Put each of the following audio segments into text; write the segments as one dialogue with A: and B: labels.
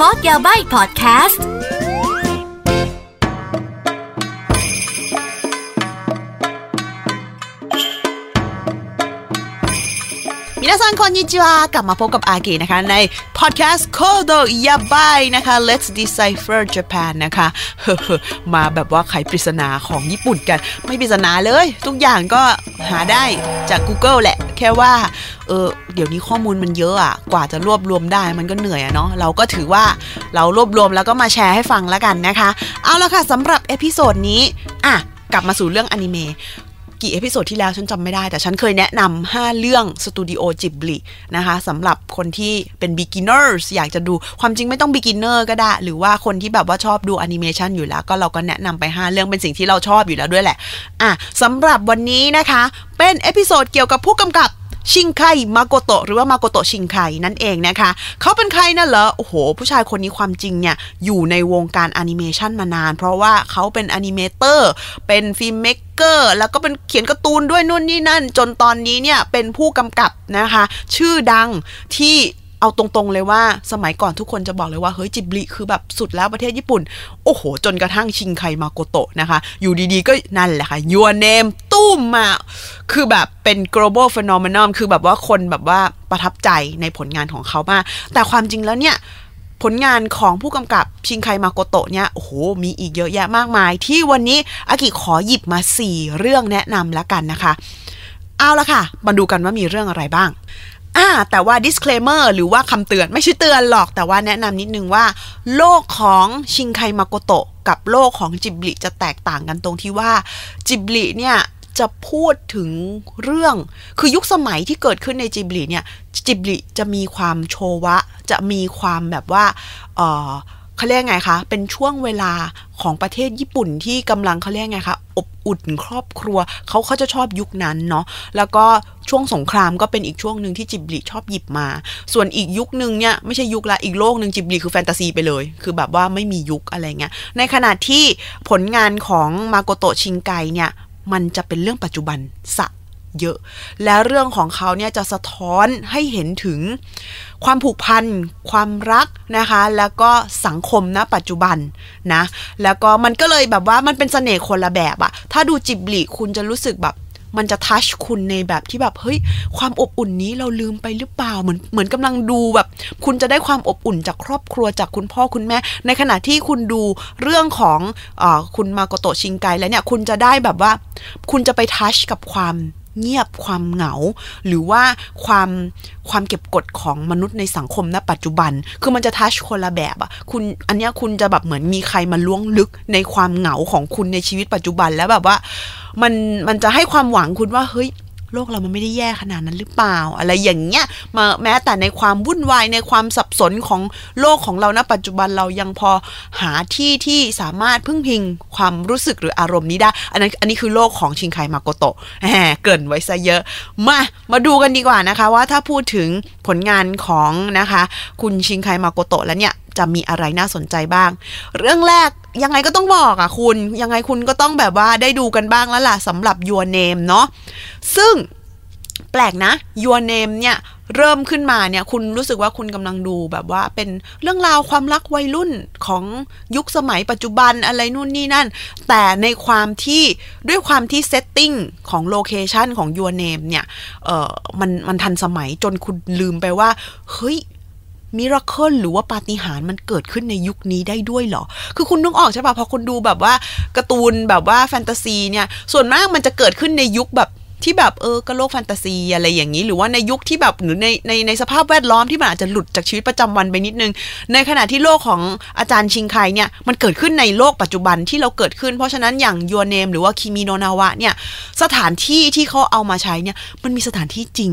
A: คอร์สยาใบพอดแคสต์
B: มินาซังคอนนิจิวากลับมาพบกับอากินะคะ ในพอดแคสต์โคโดยาบายนะคะ Let's Decipher Japan นะคะ มาแบบว่าไขปริศนาของญี่ปุ่นกัน ไม่ปริศนาเลย ทุกอย่างก็หาได้จาก Google แหละ แค่ว่าเออเดี๋ยวนี้ข้อมูลมันเยอะอะกว่าจะรวบรวมได้มันก็เหนื่อยอะเนาะเราก็ถือว่าเรารวบรวมแล้วก็มาแชร์ให้ฟังแล้วกันนะคะ เอาละค่ะสำหรับ episode นี้อะกลับมาสู่เรื่องอนิเมะ กี่ episode ที่แล้วฉันจำไม่ได้ แต่ฉันเคยแนะนำ5เรื่องสตูดิโอจิบลินะคะสำหรับคนที่เป็น beginners อยากจะดูความจริงไม่ต้อง beginner ก็ได้ หรือว่าคนที่แบบว่าชอบดูแอนิเมชันอยู่แล้ว ก็เราก็แนะนำไป 5 เรื่องเป็นสิ่งที่เราชอบอยู่แล้วด้วยแหละอะสำหรับวันนี้นะคะ เป็น episode เกี่ยวกับผู้กำกับ ชินไคมาโกโตะหรือว่ามาโกโตะชินไคนั่นเองนะคะ เขาเป็นใครนั่นเหรอ โอ้โห ผู้ชายคนนี้ความจริงเนี่ยอยู่ในวงการแอนิเมชันมานาน เพราะว่าเขาเป็น animator เป็น filmmaker แล้วก็เป็นเขียนการ์ตูนด้วยนู่นนี่นั่น จนตอนนี้เนี่ยเป็นผู้กำกับนะคะ ชื่อดังที่เอาตรงๆเลยว่าสมัยก่อนทุกคนจะบอกเลยว่า เฮ้ยจิบลิคือแบบสุดแล้วประเทศญี่ปุ่น โอ้โห จนกระทั่งชิงไคมาโกโตะนะคะ อยู่ดีๆก็นั่นแหละค่ะ Your Name ตุ้มมาคือแบบเป็น global phenomenon คือแบบว่าคนแบบว่าประทับใจในผลงานของเขามาก แต่ความจริงแล้วเนี่ย ผลงานของผู้กำกับชิงไคมาโกโตะเนี่ย โอ้โห มีอีกเยอะแยะมากมาย ที่วันนี้อากิขอหยิบมา 4 เรื่องแนะนำแล้วกันนะคะ เอาละค่ะ มาดูกันว่ามีเรื่องอะไรบ้างอ่าแต่ว่า disclaimer หรือว่าคำเตือนไม่ใช่เตือนหรอกแต่ว่าแนะนำนิดนึงว่า โลกของชิงไคมาโกโตะกับโลกของจิบลิจะแตกต่างกันตรงที่ว่าจิบลิเนี่ย จะพูดถึงเรื่อง คือยุคสมัยที่เกิดขึ้นในจิบลิเนี่ย จิบลิจะมีความโชวะ จะมีความแบบว่าเออเขาเรียกไงคะ เป็นช่วงเวลาของประเทศญี่ปุ่นที่กำลังเขาเรียกไงคะ อบอุ่นครอบครัว เขาเขาจะชอบยุคนั้นเนาะ แล้วก็ช่วงสงครามก็เป็นอีกช่วงหนึ่งที่จิบลิชอบหยิบมา ส่วนอีกยุคหนึ่งเนี่ยไม่ใช่ยุคละ อีกโลกหนึ่งจิบลิคือแฟนตาซีไปเลย คือแบบว่าไม่มียุคอะไรเงี้ย ในขณะที่ผลงานของมาโกโตชิงไกเนี่ย มันจะเป็นเรื่องปัจจุบันสะเยอะ และเรื่องของเขาเนี่ยจะสะท้อนให้เห็นถึงความผูกพัน ความรักนะคะ แล้วก็สังคมณปัจจุบันนะ แล้วก็มันก็เลยแบบว่ามันเป็นเสน่ห์คนละแบบอะถ้าดูจิบลีคุณจะรู้สึกแบบ มันจะทัชคุณในแบบที่แบบเฮ้ยความอบอุ่นนี้เราลืมไปหรือเปล่าเหมือนเหมือนกำลังดูแบบ คุณจะได้ความอบอุ่นจากครอบครัวจากคุณพ่อคุณแม่ ในขณะที่คุณดูเรื่องของอคุณมาโกโตชิงไกแล้วเนี่ยคุณจะได้แบบว่า คุณจะไปทัชกับความเงียบความเหงา หรือว่าความความเก็บกดของมนุษย์ในสังคมณปัจจุบัน คือมันจะทัชคนละแบบอะคุณอันเนี้ยคุณจะแบบเหมือนมีใครมาล้วงลึกในความเหงาของคุณในชีวิตปัจจุบันแล้วแบบว่า มันมันจะให้ความหวังคุณว่าเฮ้ยโลกเรามันไม่ได้แย่ขนาดนั้นหรือเปล่า อะไรอย่างเงี้ยมาแม้แต่ในความวุ่นวายในความสับสนของโลกของเราณปัจจุบันเรายังพอหาที่ที่สามารถพึ่งพิงความรู้สึกหรืออารมณ์นี้ได้ อันนั้นอันนี้คือโลกของชิงไคมาโกโตะแหมเกินไว้ซะเยอะ มามาดูกันดีกว่านะคะว่าถ้าพูดถึงผลงานของนะคะ คุณชิงไคมาโกโตะแล้วเนี่ย จะมีอะไรน่าสนใจบ้าง เรื่องแรกยังไงก็ต้องบอกอะคุณ ยังไงคุณก็ต้องแบบว่าได้ดูกันบ้างแล้วล่ะสำหรับ Your Name เนาะซึ่งแปลกนะ Your Name เนี่ยเริ่มขึ้นมาเนี่ยคุณรู้สึกว่าคุณกำลังดูแบบว่าเป็นเรื่องราวความรักวัยรุ่นของยุคสมัยปัจจุบันอะไรนู่นนี่นั่น แต่ในความที่ด้วยความที่ setting ของ location ของ Your Name เนี่ยเออมันมันทันสมัยจนคุณลืมไปว่า เฮ้ย มิราเคิลหรือว่าปาฏิหาริย์มันเกิดขึ้นในยุคนี้ได้ด้วยเหรอ คือคุณนึกออกใช่ปะพอคุณดูแบบว่าการ์ตูนแบบว่าแฟนตาซีเนี่ยส่วนมากมันจะเกิดขึ้นในยุคแบบที่แบบเออก็โลกแฟนตาซีอะไรอย่างนี้ หรือว่าในยุคที่แบบหรือในในในสภาพแวดล้อมที่มันอาจจะหลุดจากชีวิตประจำวันไปนิดนึง ในขณะที่โลกของอาจารย์ชิงไคเนี่ยมันเกิดขึ้นในโลกปัจจุบันที่เราเกิดขึ้น เพราะฉะนั้นอย่างยูเนมหรือว่าคิมิโนนาวะเนี่ยสถานที่ที่เขาเอามาใช้เนี่ยมันมีสถานที่จริง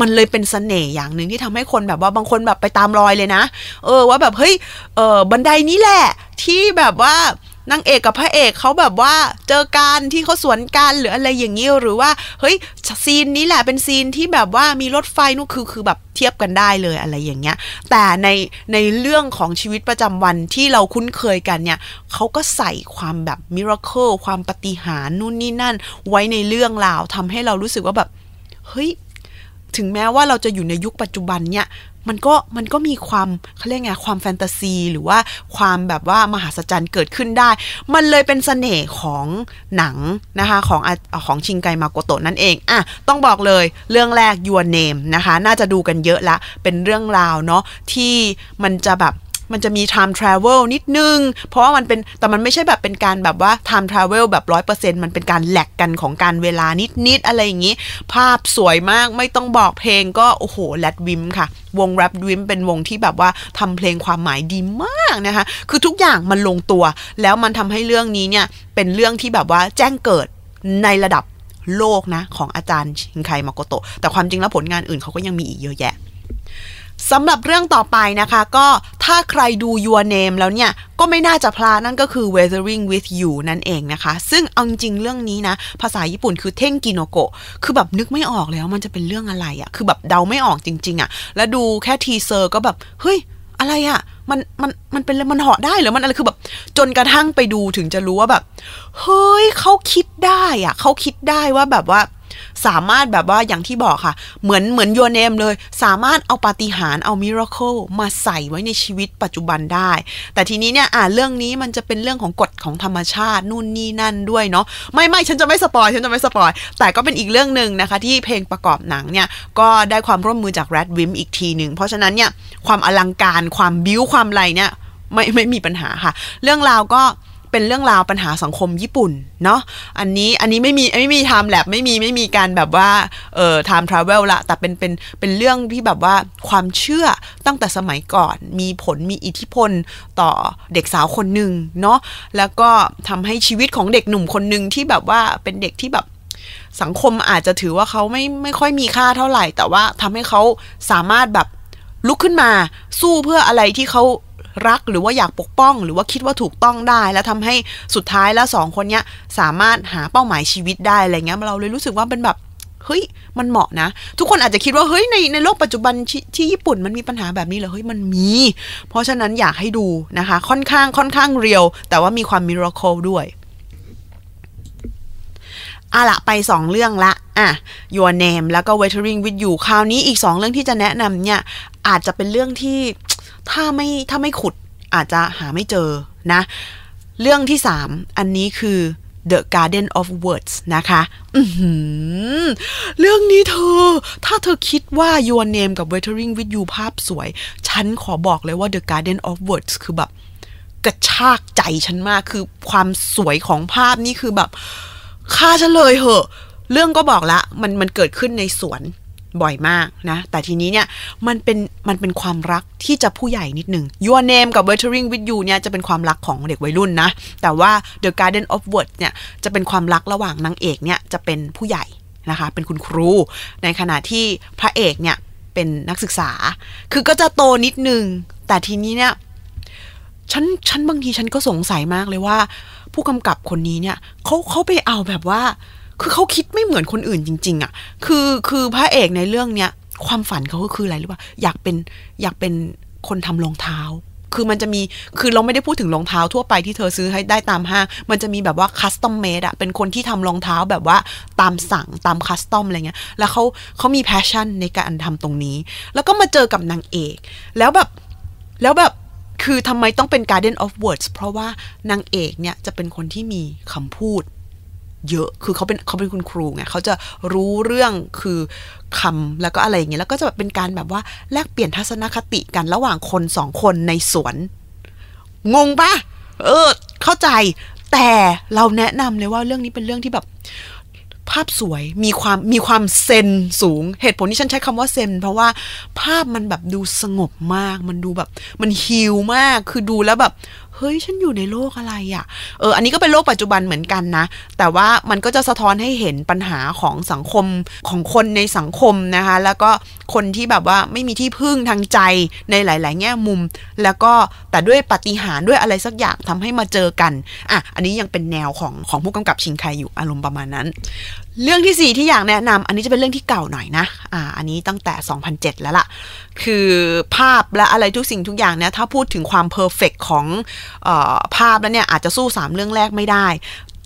B: มันเลยเป็นเสน่ห์อย่างหนึ่งที่ทำให้คนแบบว่าบางคนแบบไปตามรอยเลยนะ เออว่าแบบเฮ้ยเออบันไดนี้แหละ ที่แบบว่านางเอกกับพระเอกเขาแบบว่าเจอกันที่เขาสวนกันหรืออะไรอย่างนี้หรือว่าเฮ้ยซีนนี้แหละเป็นซีนที่แบบว่ามีรถไฟนู่นคือคือแบบเทียบกันได้เลยอะไรอย่างเงี้ย แต่ในในเรื่องของชีวิตประจำวันที่เราคุ้นเคยกันเนี่ยเขาก็ใส่ความแบบมิราเคิลความปฏิหารนู่นนี่นั่น ไว้ในเรื่องราวทำให้เรารู้สึกว่าแบบเฮ้ย ถึงแม้ว่าเราจะอยู่ในยุคปัจจุบันเนี่ยมันก็มันก็มีความเขาเรียกไงความแฟนตาซี หรือว่าความแบบว่ามหัศจรรย์เกิดขึ้นได้ มันเลยเป็นเสน่ห์ของหนังนะคะของของชิงไกมาโกโตะนั่นเองอะต้องบอกเลยเรื่องแรก Your Name นะคะ น่าจะดูกันเยอะละ เป็นเรื่องราวเนาะที่มันจะแบบ มันจะมี time travel นิดนึง เพราะว่ามันเป็นแต่มันไม่ใช่แบบเป็นการแบบว่า time travel แบบร้อยเปอร์เซ็นต์มันเป็นการแหลกกันของการเวลานิด ๆ อะไรอย่างนี้ ภาพสวยมากไม่ต้องบอกเพลงก็ โอ้โหแรดวิมค่ะ วงแรปวิมเป็นวงที่แบบว่าทำเพลงความหมายดีมากนะคะ คือทุกอย่างมันลงตัว แล้วมันทำให้เรื่องนี้เนี่ย เป็นเรื่องที่แบบว่าแจ้งเกิดในระดับโลกนะ ของอาจารย์ชินไคมาโกโตะแต่ความจริงแล้วผลงานอื่นเขาก็ยังมีอีกเยอะแยะ สำหรับเรื่องต่อไปนะคะ ก็ถ้าใครดู Your Name แล้วเนี่ย ก็ไม่น่าจะพลาดนั่นก็คือ Weathering with You นั่นเองนะคะ ซึ่งเอาจริงเรื่องนี้นะ ภาษาญี่ปุ่นคือเท่งกิโนโกะคือแบบนึกไม่ออกแล้วมันจะเป็นเรื่องอะไรอะ่ะ คือแบบเดาไม่ออกจริง ๆอะ่ะ แล้วดูแค่ทีเซอร์ก็แบบ เฮ้ย อะไรอะ่ะ มันมันมันเป็นมันเหาะได้หรือมันอะไรคือแบบ จนกระทั่งไปดูถึงจะรู้ว่าแบบ เฮ้ยเขาคิดได้อะ่ะเขาคิดได้ว่าแบบว่า สามารถแบบว่าอย่างที่บอกค่ะ เหมือนเหมือน Your Name เลย สามารถเอาปาฏิหาริย์เอา miracle มาใส่ไว้ในชีวิตปัจจุบันได้ แต่ทีนี้เนี่ยอ่าเรื่องนี้มันจะเป็นเรื่องของกฎของธรรมชาตินู่นนี่นั่นด้วยเนาะไม่ไม่ฉันจะไม่ spoil ฉันจะไม่ spoil แต่ก็เป็นอีกเรื่องหนึ่งนะคะ ที่เพลงประกอบหนังเนี่ยก็ได้ความร่วมมือจากแรดวิมอีกทีหนึ่งเพราะฉะนั้นเนี่ยความอลังการความบิ้วความอะไรเนี่ยไม่ไม่มีปัญหาค่ะ เรื่องราวก็เป็นเรื่องราวปัญหาสังคมญี่ปุ่นเนาะอันนี้อันนี้ไม่มีไม่มีไทม์แลบไม่มีไม่มีการแบบว่าเอ่อไทม์ทราเวลละแต่เป็นเป็นเป็นเรื่องที่แบบว่าความเชื่อตั้งแต่สมัยก่อน มีผลมีอิทธิพลต่อเด็กสาวคนหนึ่งเนาะแล้วก็ทำให้ชีวิตของเด็กหนุ่มคนหนึ่งที่แบบว่าเป็นเด็กที่แบบสังคมอาจจะถือว่าเขาไม่ไม่ค่อยมีค่าเท่าไหร่ แต่ว่าทำให้เขาสามารถแบบ ลุกขึ้นมาสู้เพื่ออะไรที่เขารักหรือว่าอยากปกป้อง หรือว่าคิดว่าถูกต้องได้ แล้วทำให้สุดท้ายแล้วสองคนเนี้ยสามารถหาเป้าหมายชีวิตได้อะไรเงี้ยเราเลยรู้สึกว่าเป็นแบบเฮ้ยมันเหมาะนะ ทุกคนอาจจะคิดว่าเฮ้ยในในโลกปัจจุบันทที่ญี่ปุ่นมันมีปัญหาแบบนี้เหรอเฮ้ยมันมี เพราะฉะนั้นอยากให้ดูนะคะ ค่อนข้างค่อนข้างเรียว แต่ว่ามีความมิราเคิลด้วย อะละไปสองเรื่องละอะ Your Name แล้วก็ Waitering with You คราวนี้อีกสองเรื่องที่จะแนะนำเนี่ย อาจจะเป็นเรื่องที่ถ้าไม่ถ้าไม่ขุดอาจจะหาไม่เจอนะ เรื่องที่สามอันนี้คือ The Garden of Words นะคะเรื่องนี้เธอ ถ้าเธอคิดว่า Your Name กับ Waitering with You ภาพสวย ฉันขอบอกเลยว่า The Garden of Words คือแบบ กระชากใจฉันมากคือความสวยของภาพนี่คือแบบ ฆ่าฉันเลยเหอะ เรื่องก็บอกละ มันมันเกิดขึ้นในสวนบ่อยมากนะ แต่ทีนี้เนี่ยมันเป็นมันเป็นความรักที่จะผู้ใหญ่นิดหนึ่ง Your Name กับ Weathering with You เนี่ยจะเป็นความรักของเด็กวัยรุ่นนะ แต่ว่า The Garden of Words เนี่ยจะเป็นความรักระหว่างนางเอกเนี่ยจะเป็นผู้ใหญ่นะคะ เป็นคุณครู ในขณะที่พระเอกเนี่ยเป็นนักศึกษา คือก็จะโตนิดนึง แต่ทีนี้เนี่ยฉันฉันบางทีฉันก็สงสัยมากเลยว่า ผู้กำกับคนนี้เนี่ยเขาเขาไปเอาแบบว่า คือเขาคิดไม่เหมือนคนอื่นจริง ๆอะ่ะ คือคือพระเอกในเรื่องเนี้ยความฝันเขาก็คืออะไรรู้หรือเปล่าอยากเป็นอยากเป็นคนทำรองเท้า คือมันจะมีคือเราไม่ได้พูดถึงรองเท้าทั่วไปที่เธอซื้อให้ได้ตามห้างมันจะมีแบบว่า custom made อะเป็นคนที่ทำรองเท้าแบบว่าตามสั่งตาม custom อะไรเงี้ยแล้วเขาเขามี passion ในการทำตรงนี้ แล้วก็มาเจอกับนางเอก แล้วแบบแล้วแบบ คือทำไมต้องเป็น Garden of Words เพราะว่านางเอกเนี่ยจะเป็นคนที่มีคำพูด เยอะ คือเขาเป็นเขาเป็นคุณครูไงเขาจะรู้เรื่องคือคำแล้วก็อะไรอย่างเงี้ย แล้วก็จะแบบเป็นการแบบว่าแลกเปลี่ยนทัศนคติกันระหว่างคนสองคนในสวน งงปะเออ เข้าใจ แต่เราแนะนำเลยว่าเรื่องนี้เป็นเรื่องที่แบบ ภาพสวยมีความมีความเซนสูง เหตุผลที่ฉันใช้คำว่าเซนเพราะว่าภาพมันแบบดูสงบมาก มันดูแบบ มันฮิลมากคือดูแล้วแบบ เฮ้ยฉันอยู่ในโลกอะไรอะ่ะเอออันนี้ก็เป็นโลกปัจจุบันเหมือนกันนะ แต่ว่ามันก็จะสะท้อนให้เห็นปัญหาของสังคมของคนในสังคมนะคะ แล้วก็คนที่แบบว่าไม่มีที่พึ่งทางใจในหลาย ๆ แง่มุม แล้วก็แต่ด้วยปฏิหารด้วยอะไรสักอย่างทำให้มาเจอกันอะอันนี้ยังเป็นแนวของของผู้กำกับชิงไคอยู่อารมณ์ประมาณนั้น เรื่องที่ 4 ที่อยากแนะนำอันนี้จะเป็นเรื่องที่เก่าหน่อยนะ อ่า อันนี้ตั้งแต่ 2007 แล้วล่ะ คือภาพและอะไรทุกสิ่งทุกอย่างเนี่ยถ้าพูดถึงความเพอร์เฟกของออภาพแล้วเนี่ยอาจจะสู้ 3 เรื่องแรกไม่ได้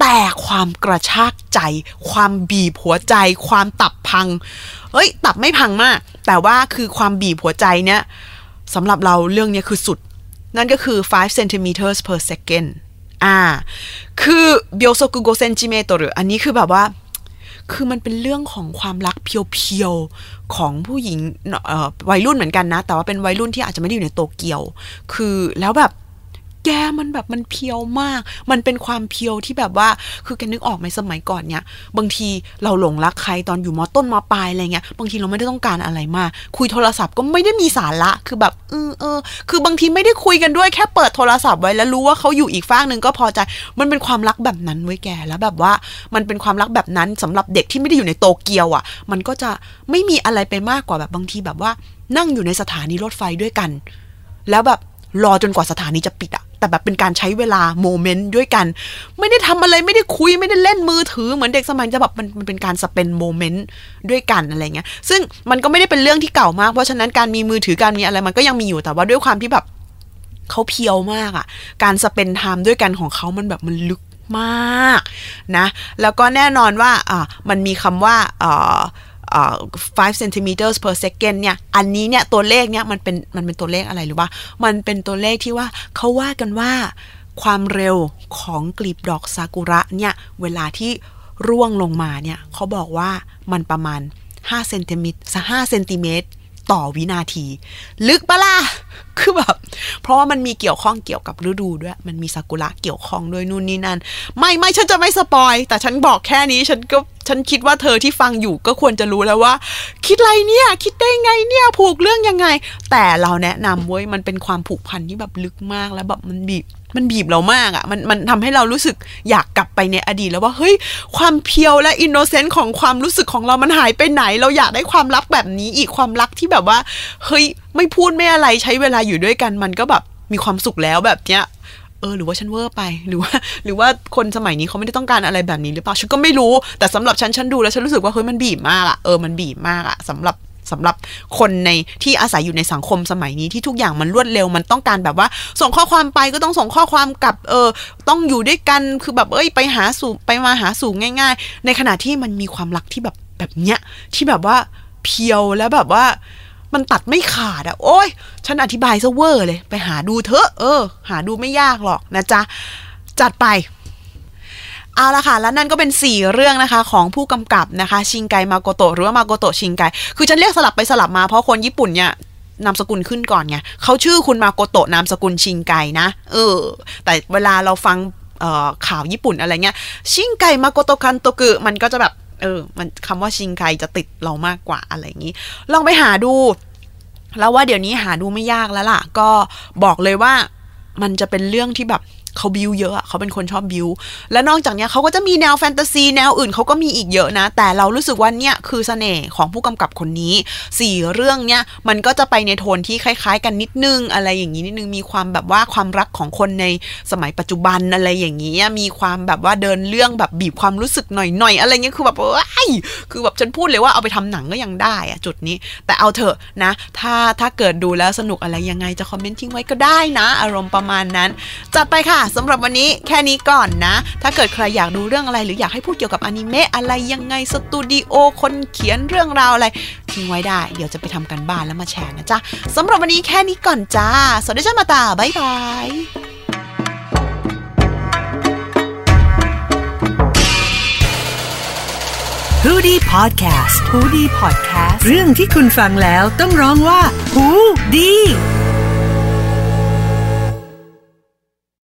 B: แต่ความกระชากใจ ความบีบหัวใจ ความตับพัง เอ้ย ตับไม่พังมาก แต่ว่าคือความบีบหัวใจเนี่ยสำหรับเราเรื่องนี้คือสุด นั่นก็คือ 5 centimeters per second อ่า คือเบียวโซกุโกเซนจิเมตรอันนี้คือแบบว่า คือมันเป็นเรื่องของความรักเพียวๆของผู้หญิงวัยรุ่นเหมือนกันนะ แต่ว่าเป็นวัยรุ่นที่อาจจะไม่ได้อยู่ในโตเกียว คือแล้วแบบ แกมันแบบมันเพียวมาก มันเป็นความเพียวที่แบบว่า คือแกนึกออกไหมสมัยก่อนเนี่ย บางทีเราหลงรักใครตอนอยู่มอต้นมอปลายอะไรเงี้ย บางทีเราไม่ได้ต้องการอะไรมาก คุยโทรศัพท์ก็ไม่ได้มีสาระ คือแบบเออเออ คือบางทีไม่ได้คุยกันด้วยแค่เปิดโทรศัพท์ไว้แล้วรู้ว่าเขาอยู่อีกฟากหนึ่งก็พอใจ มันเป็นความรักแบบนั้นไว้แก แล้วแบบว่า มันเป็นความรักแบบนั้นสำหรับเด็กที่ไม่ได้อยู่ในโตเกียวอะ มันก็จะไม่มีอะไรไปมากกว่าแบบบางทีแบบว่า นั่งอยู่ในสถานีรถไฟด้วยกัน แล้วแบบรอจนกว่าสถานีจะปิดอะ แต่แบบเป็นการใช้เวลาโมเมนต์ด้วยกัน ไม่ได้ทำอะไรไม่ได้คุยไม่ได้เล่นมือถือเหมือนเด็กสมัยจะแบบมันมันเป็นการสเปนโมเมนต์ด้วยกันอะไรเงี้ย ซึ่งมันก็ไม่ได้เป็นเรื่องที่เก่ามาก เพราะฉะนั้นการมีมือถือการมีอะไรมันก็ยังมีอยู่แต่ว่าด้วยความที่แบบเขาเพียวมากอะการสเปนไทม์ด้วยกันของเขามันแบบมันลึกมากนะ แล้วก็แน่นอนว่าอ่ามันมีคำว่าอ่า 5 centimeters per second เนี่ย อันนี้เนี่ยตัวเลขเนี่ยมันเป็นมันเป็นตัวเลขอะไรหรือว่า มันเป็นตัวเลขที่ว่าเขาว่ากันว่าความเร็วของกลีบดอกซากุระเนี่ย เวลาที่ร่วงลงมาเนี่ยเขาบอกว่ามันประมาณ5เซนติเมตร5เซนติเมตรต่อวินาที ลึกปะล่ะ คือแบบ เพราะว่ามันมีเกี่ยวข้องเกี่ยวกับฤดูด้วย มันมีซากุระเกี่ยวข้องด้วยนู่นนี่นั่น ไม่ไม่ฉันจะไม่ spoil แต่ฉันบอกแค่นี้ฉันก็ ฉันคิดว่าเธอที่ฟังอยู่ก็ควรจะรู้แล้วว่า คิดอะไรเนี่ย คิดได้ไงเนี่ยผูกเรื่องยังไง แต่เราแนะนำเว้ยมันเป็นความผูกพันที่แบบลึกมากแล้วแบบมันบีบมันบีบเรามากอะ่ะ มันมันทำให้เรารู้สึกอยากกลับไปในอดีตแล้วว่าเฮ้ยความ pure และ innocent ของความรู้สึกของเรามันหายไปไหน เราอยากได้ความรักแบบนี้อีกความรักที่แบบว่าเฮ้ยไม่พูดไม่อะไรใช้เวลาอยู่ด้วยกันมันก็แบบมีความสุขแล้วแบบเนี้ย เออหรือว่าฉันเวอร์ไปหรือว่า หรือว่าคนสมัยนี้เขาไม่ได้ต้องการอะไรแบบนี้หรือเปล่าฉันก็ไม่รู้แต่สำหรับฉันฉันดูแล้วฉันรู้สึกว่าเฮ้ยมันบีบมากอะเออมันบีบมากอะสำหรับสำหรับคนในที่อาศัยอยู่ในสังคมสมัยนี้ที่ทุกอย่างมันรวดเร็วมันต้องการแบบว่า ส่งข้อความไปก็ต้องส่งข้อความกลับเออต้องอยู่ด้วยกันคือแบบเอ้ยไปหาสู่ไปมาหาสู่ง่าย ๆ ในขณะที่มันมีความรักที่แบบแบบเนี้ยที่แบบว่าเพียวแล้วแบบว่า มันตัดไม่ขาดอะโอ้ยฉันอธิบายซะเวอร์เลย ไปหาดูเถอะ เออ หาดูไม่ยากหรอกนะจ๊ะ จัดไป เอาละค่ะ แล้วนั่นก็เป็น 4 เรื่องนะคะ ของผู้กำกับนะคะ ชิงไกมาโกโตะหรือว่ามาโกโตะชิงไก คือฉันเรียกสลับไปสลับมาเพราะคนญี่ปุ่นเนี่ยนามสกุลขึ้นก่อนไงเขาชื่อคุณมาโกโตะนามสกุลชิงไกนะ เออ แต่เวลาเราฟังข่าวญี่ปุ่นอะไรเงี้ย ชิงไกมาโกโตคันโตกุมันก็จะแบบ เออ มันคำว่าชิงไคจะติดเรามากกว่าอะไรอย่างนี้ ลองไปหาดู แล้วว่าเดี๋ยวนี้หาดูไม่ยากแล้วล่ะ ก็บอกเลยว่ามันจะเป็นเรื่องที่แบบ เขาบิวเยอะเขาเป็นคนชอบบิวและนอกจากนี้เขาก็จะมีแนวแฟนตาซีแนวอื่นเขาก็มีอีกเยอะนะ แต่เรารู้สึกว่าเนี่ยคือเสน่ห์ของผู้กำกับคนนี้สี่เรื่องเนี่ยมันก็จะไปในโทนที่คล้าย ๆ กันนิดนึง อะไรอย่างนี้นิดนึงมีความแบบว่าความรักของคนในสมัยปัจจุบันอะไรอย่างนี้มีความแบบว่าเดินเรื่องแบบบีบความรู้สึกหน่อยๆอะไรเงี้ยคือแบบเอ้ยคือแบบฉันพูดเลยว่าเอาไปทำหนังก็ยังได้อะจุดนี้ แต่เอาเถอะนะ ถ้าถ้าเกิดดูแล้วสนุกอะไรยังไงจะคอมเมนต์ทิ้งไว้ก็ได้นะ อารมณ์ประมาณนั้นจัดไปค่ะสำหรับวันนี้แค่นี้ก่อนนะ ถ้าเกิดใครอยากดูเรื่องอะไรหรืออยากให้พูดเกี่ยวกับอนิเมะอะไรยังไงสตูดิโอคนเขียนเรื่องราวอะไรทิ้งไว้ได้ เดี๋ยวจะไปทำกันบ้านแล้วมาแชร์นะจ๊ะสำหรับวันนี้แค่นี้ก่อนจ้า สวัสดีจ้ามาตาบ๊ายบาย
A: ฮูดี้พอดแคสต์ฮูดี้พอดแคสต์เรื่องที่คุณฟังแล้วต้องร้องว่าฮูดี